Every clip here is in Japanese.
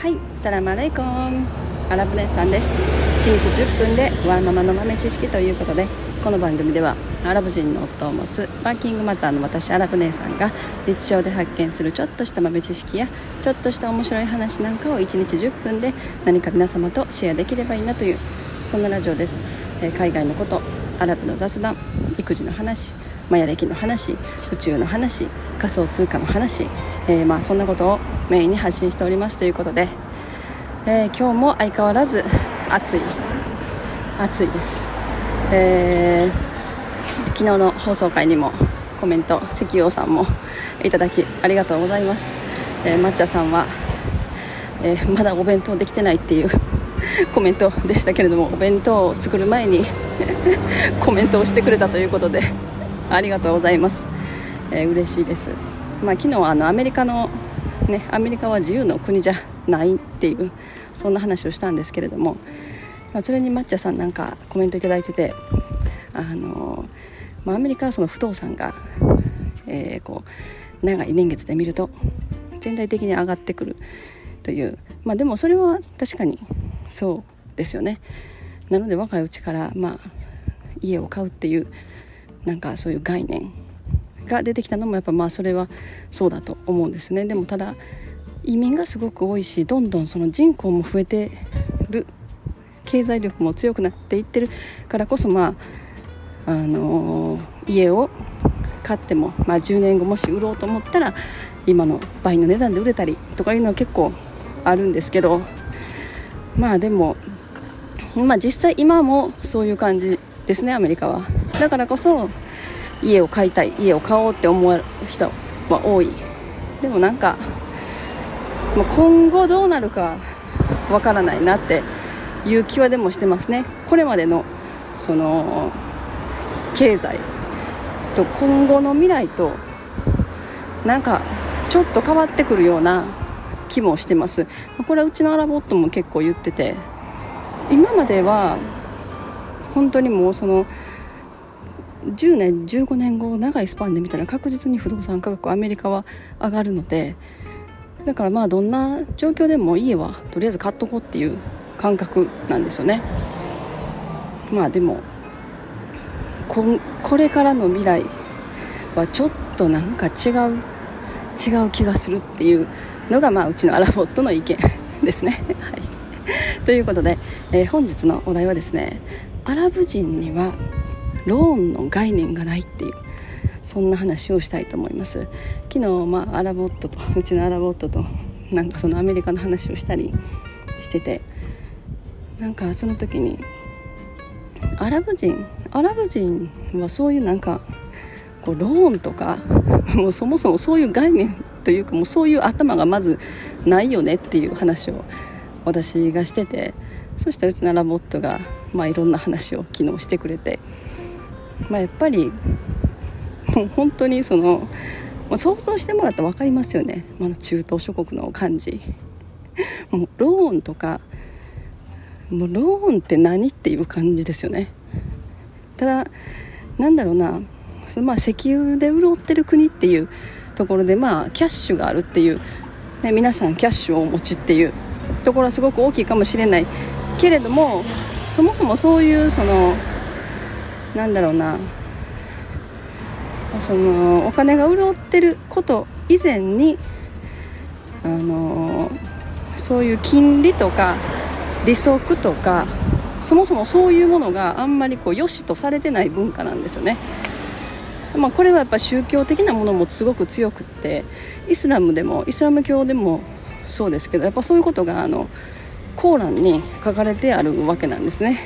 はい、サラマレイコン。アラブ姉さんです。1日10分でワンママの豆知識ということでこの番組ではアラブ人の夫を持つワーキングマザーの私アラブ姉さんが日常で発見するちょっとした豆知識やちょっとした面白い話なんかを1日10分で何か皆様とシェアできればいいなというそんなラジオです、えー海外のことアラブの雑談育児の話マヤ歴の話宇宙の話仮想通貨の話、えーまあそんなことをメインに発信しておりますということで、えー今日も相変わらず暑い暑いです、えー昨日の放送回にもコメント石王さんもいただきありがとうございます、えー抹茶さんは、えーまだお弁当できてないっていう コメントでしたけれどもお弁当を作る前に コメントをしてくれたということでありがとうございます、えー嬉しいです、まあ、昨日はあのアメリカの、ね、アメリカは自由の国じゃないっていうそんな話をしたんですけれども、それに抹茶さんなんかコメントいいててあの、まあ、アメリカはその不動産が、えーこう長い年月で見ると全体的に上がってくるという、まあ、でもそれは確かにそうですよね。なので若いうちから、まあ、家を買うっていうなんかそういう概念が出てきたのもやっぱまあそれはそうだと思うんですね。でもただ移民がすごく多いしどんどんその人口も増えてる経済力も強くなっていってるからこそまああの家を買っても、まあ、10年後もし売ろうと思ったら今の倍の値段で売れたりとかいうのは結構あるんですけどまあでもまあ実際今もそういう感じですねアメリカは。だからこそ家を買いたい家を買おうって思う人は多い。でもなんかまあ今後どうなるかわからないなっていう気はでもしてますね。これまでのその経済と今後の未来となんかちょっと変わってくるような気もしてます。これはうちのアラボットも結構言ってて今までは本当にもうその10年15年後長いスパンで見たら確実に不動産価格アメリカは上がるのでだからまあどんな状況でも家はとりあえず買っとこうっていう感覚なんですよねまあでもここれからの未来はちょっとなんか違う違う気がするっていうのがまあうちのアラボットの意見ですね。はい、ということで、えー本日のお題はですねアラブ人にはローンの概念がないっていうそんな話をしたいと思います。昨日、まあ、アラボットと うちのアラボットとなんかそのアメリカの話をしたりしててなんかその時にアラブ人アラブ人はそういうなんかこうローンとかもうそもそもそういう概念というかもうそういう頭がまずないよねっていう話を私がしててそしたらうちのラボットが、まあ、いろんな話を昨日してくれて、まあ、やっぱりもう 本当にそのま想像してもらったら分かりますよね、まあ、中東諸国の感じ。もうローンとかもうローンって何っていう感じですよね。ただなんだろうな。そのまあ石油で潤ってる国っていうところでまあキャッシュがあるっていう、ね、皆さんキャッシュをお持ちっていう。ところはすごく大きいかもしれないけれどもそもそもそういうそのなんだろうなそのお金が潤ってること以前にあのそういう金利とか利息とかそもそもそういうものがあんまりこう良しとされてない文化なんですよね。まあ、これはやっぱ宗教的なものもすごく強くってイスラムでもイスラム教でもそうですけどやっぱそういうことがあのコーランに書かれてあるわけなんですね。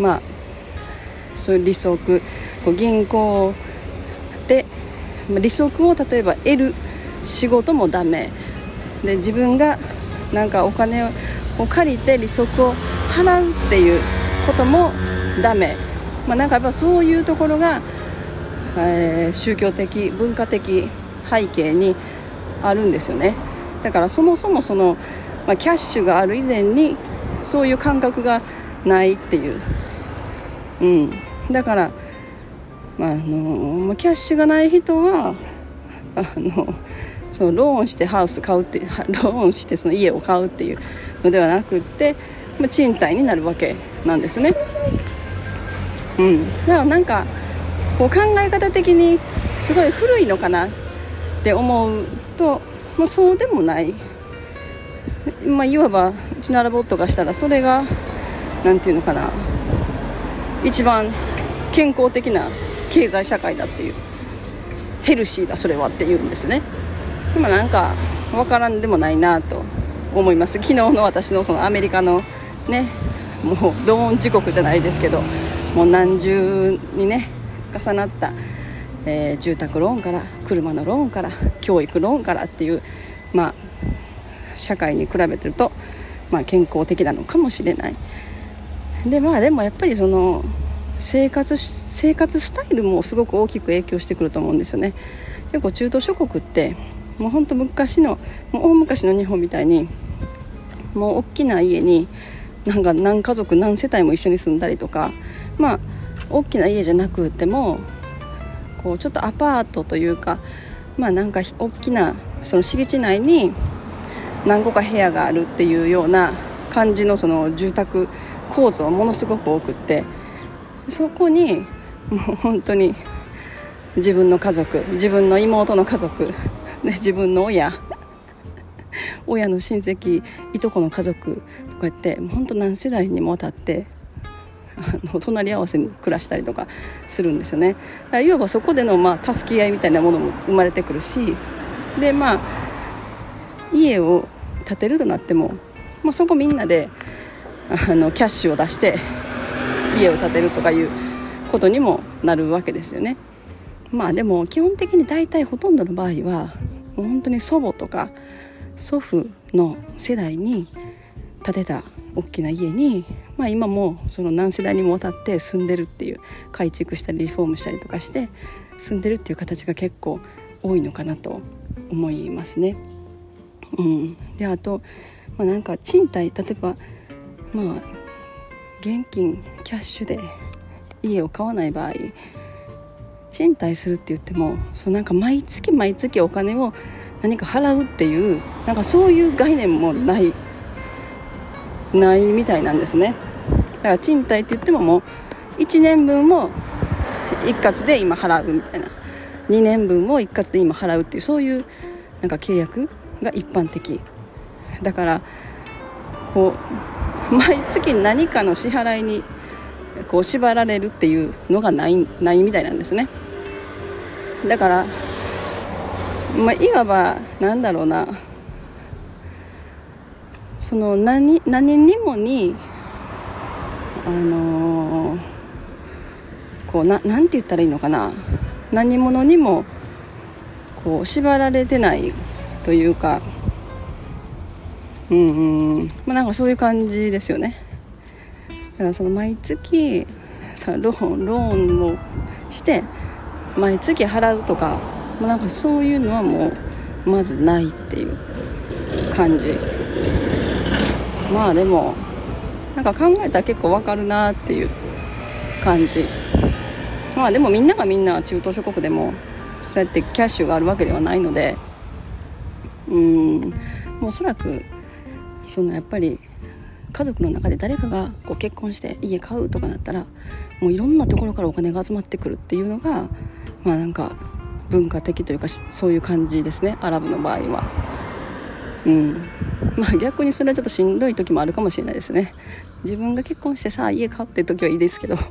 まあそういう利息こう銀行で利息を例えば得る仕事もダメ。で自分がなんかお金を借りて利息を払うっていうこともダメ、まあ、なんかやっぱそういうところが、えー宗教的文化的背景にあるんですよね。だからそもそもその、まあ、キャッシュがある以前にそういう感覚がないっていう、うん、だから、まああのキャッシュがない人はあのそのローンしてハウス買うってローンしてその家を買うっていうのではなくって、まあ、賃貸になるわけなんですね。うん、だからなんかこう考え方的にすごい古いのかなって思うと、まあ、そうでもない、まあ、いわばうちのアラボットがしたらそれが何て言うのかな一番健康的な経済社会だっていう。ヘルシーだそれはって言うんですね。でもなんか分からんでもないなと思います。昨日の私のそのアメリカのねもうローン時刻じゃないですけどもう何重にね重なった、えー、住宅ローンから車のローンから教育ローンからっていうまあ社会に比べてると、まあ、健康的なのかもしれない。でまあでもやっぱりその生活生活スタイルもすごく大きく影響してくると思うんですよね。結構中東諸国ってもうほんと昔のもう大昔の日本みたいにもう大きな家になんか何家族何世帯も一緒に住んだりとかまあ大きな家じゃなくてもこうちょっとアパートというかまあなんか大きなその敷地内に何個か部屋があるっていうような感じのその住宅構造はものすごく多くってそこにもう本当に自分の家族自分の妹の家族、ね、自分の親親の親戚いとこの家族とか言って本当何世代にもわたってあの隣り合わせに暮らしたりとかするんですよね。だからいわばそこでの、まあ、助け合いみたいなものも生まれてくるしでまあ家を建てるとなっても、まあ、そこみんなであのキャッシュを出して家を建てるとかいうことにもなるわけですよねまあでも基本的に大体ほとんどの場合はもう本当に祖母とか祖父の世代に建てた大きな家に、まあ、今もその何世代にもわたって住んでるっていう改築したりリフォームしたりとかして住んでるっていう形が結構多いのかなと思いますね。うん、であと、まあ、なんか賃貸例えばまあ現金キャッシュで家を買わない場合賃貸するって言ってもそうなんか毎月毎月お金を何か払うっていうなんかそういう概念もないないみたいなんですね。だから賃貸って言ってももう1年分も一括で今払うみたいな。2年分も一括で今払うっていうそういうなんか契約が一般的。だからこう 毎月何かの支払いにこう縛られるっていうのがないないみたいなんですね。だから、まあ、いわばなんだろうな。その何何にもにあのー、こうななんて言ったらいいのかな。何者にもこう縛られてないというかうんうん。まあなんかそういう感じですよね。だからその毎月さローンローンをして毎月払うとかもうなんかそういうのはもうまずないっていう感じ。まあでもなんか考えたら結構わかるなっていう感じ。まあでもみんながみんな中東諸国でもそうやってキャッシュがあるわけではないので。うん。もうおそらくそのやっぱり家族の中で誰かがこう結婚して家買うとかなったらもういろんなところからお金が集まってくるっていうのがまあなんか文化的というかそういう感じですねアラブの場合は。うん。まあ逆にそれはちょっとしんどい時もあるかもしれないですね。自分が結婚してさあ家買うって時はいいですけど。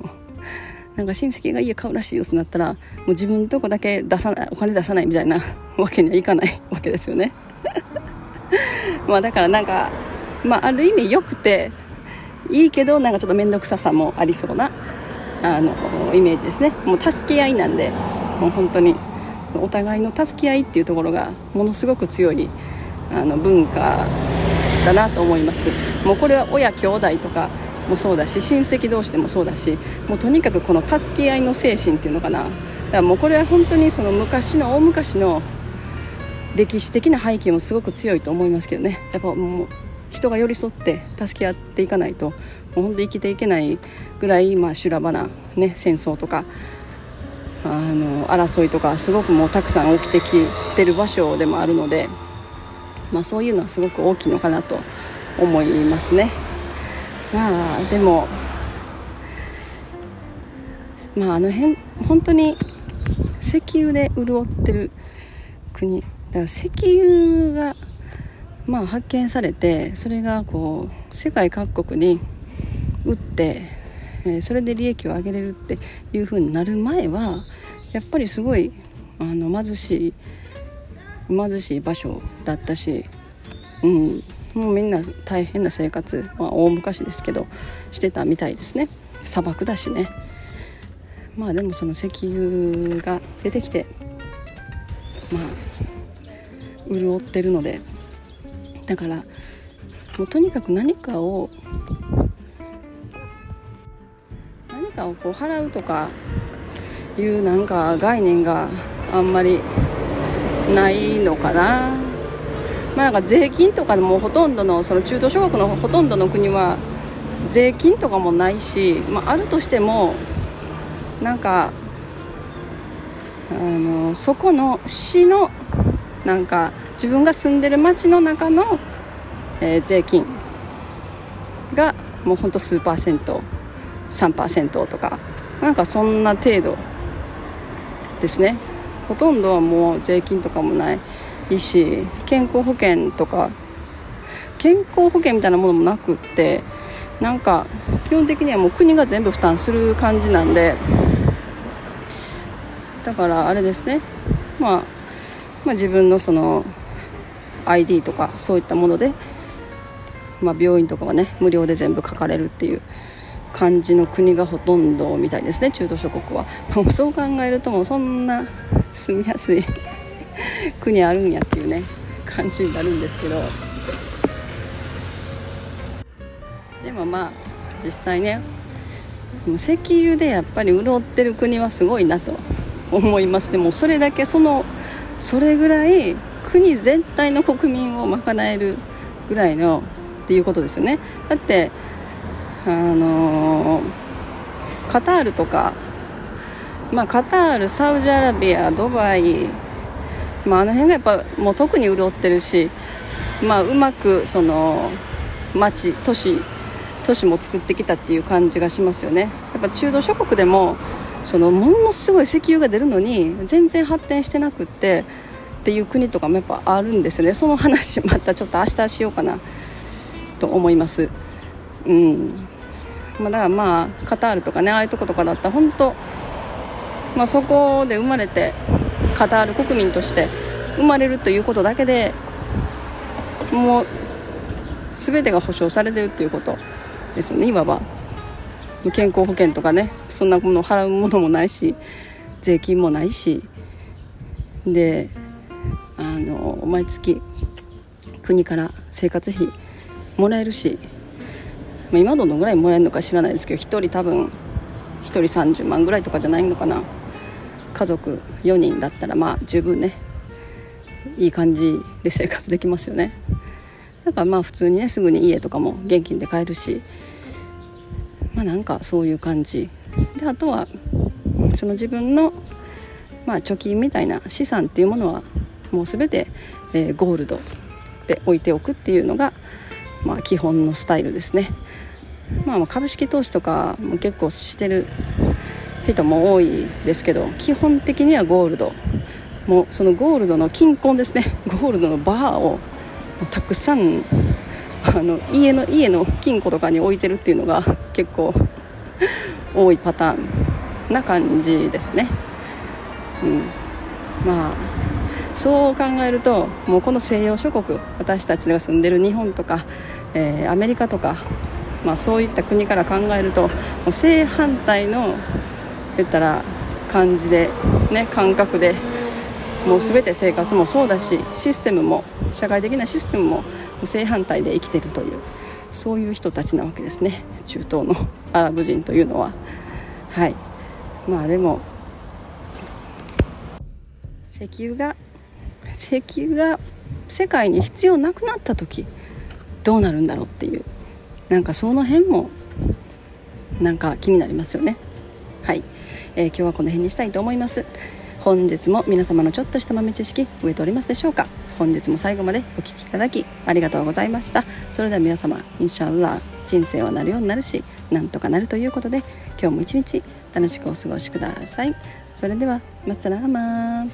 なんか親戚が家買うらしいよってなったらもう自分のとこだけ出さないお金出さないみたいなわけにはいかないわけですよね。まあだからなんかまあ、ある意味良くていいけどなんかちょっと面倒くささもありそうなあのイメージですね。もう助け合いなんでもう本当にお互いの助け合いっていうところがものすごく強いあの文化だなと思います。もうこれは親兄弟とかもそうだし親戚同士でもそうだしもうとにかくこの助け合いの精神っていうのかな。だからもうこれは本当にその昔の大昔の歴史的な背景もすごく強いと思いますけどねやっぱもう人が寄り添って助け合っていかないともう本当生きていけないぐらい、まあ、修羅場な、ね、戦争とかあの争いとかすごくもうたくさん起きてきてる場所でもあるので、まあ、そういうのはすごく大きいのかなと思いますね。まあでもまああの辺本当に石油で潤ってる国だから石油がまあ発見されてそれがこう世界各国に売って、えー、それで利益を上げれるっていう風になる前はやっぱりすごいあの貧しい貧しい場所だったし、うん、もうみんな大変な生活、まあ、大昔ですけどしてたみたいですね。砂漠だしね。まあでもその石油が出てきてまあ潤ってるのでだからもうとにかく何かを何かをこう払うとかいうなんか概念があんまりないのかな。まあ、なんか税金とかでもほとんどのその中東諸国のほとんどの国は税金とかもないし、まあ、あるとしてもなんかあのそこの市のなんか自分が住んでる町の中の、えー、税金がもうほんと数パーセント3%とかなんかそんな程度ですね。ほとんどはもう税金とかもないし健康保険とか健康保険みたいなものもなくってなんか基本的にはもう国が全部負担する感じなんでだからあれですね、まあ、まあ自分のその ID とかそういったもので、まあ、病院とかはね無料で全部書かれるっていう感じの国がほとんどみたいですね中東諸国は。も うそう考えるともうそんな住みやすい 国あるんやっていうね感じになるんですけど。でもまあ実際ね石油でやっぱり潤ってる国はすごいなと思います。でもそれだけそのそれぐらい国全体の国民を賄えるぐらいのっていうことですよね。だってあの、カタールとかまあカタールサウジアラビアドバイまあ、あの辺がやっぱもう特に潤ってるし、まあ、うまくその町都市都市も作ってきたっていう感じがしますよね。やっぱ中東諸国でもそのものすごい石油が出るのに全然発展してなくってっていう国とかもやっぱあるんですよね。その話またちょっと明日しようかなと思います。うん。まあ、だからまあカタールとかねああいうとことかだったら本当まあそこで生まれてカタール国民として生まれるということだけでもう全てが保障されてるっていうことですよねいわば。健康保険とかねそんなものを払うものもないし税金もないしであの毎月国から生活費もらえるし、ま、今どのぐらいもらえるのか知らないですけど1人多分1人30万ぐらいとかじゃないのかな。家族4人だったらまあ十分ねいい感じで生活できますよね。だからまあ普通にねすぐに家とかも現金で買えるしまあなんかそういう感じ。であとはその自分のまあ貯金みたいな資産っていうものはもう全て、えー、ゴールドで置いておくっていうのがまあ基本のスタイルですね。まあ株式投資とかも結構してる人も多いですけど基本的にはゴールドもうそのゴールドの金婚ですね。ゴールドのバーをたくさんあの家の家の金庫とかに置いてるっていうのが結構多いパターンな感じですね、うん、まあそう考えるともうこの西洋諸国私たちが住んでる日本とか、えー、アメリカとか、まあ、そういった国から考えるともう正反対の言ったら感じでね感覚でもう全て生活もそうだしシステムも社会的なシステムも正反対で生きてるというそういう人たちなわけですね。中東のアラブ人というのは。はい。まあでも石油が石油が世界に必要なくなった時どうなるんだろうっていう。なんかその辺もなんか気になりますよね。はい、えー、今日はこの辺にしたいと思います。本日も皆様のちょっとした豆知識増えておりますでしょうか。本日も最後までお聴きいただきありがとうございました。それでは皆様インシャアラ人生はなるようになるしなんとかなるということで今日も一日楽しくお過ごしください。それではマッサラーマン。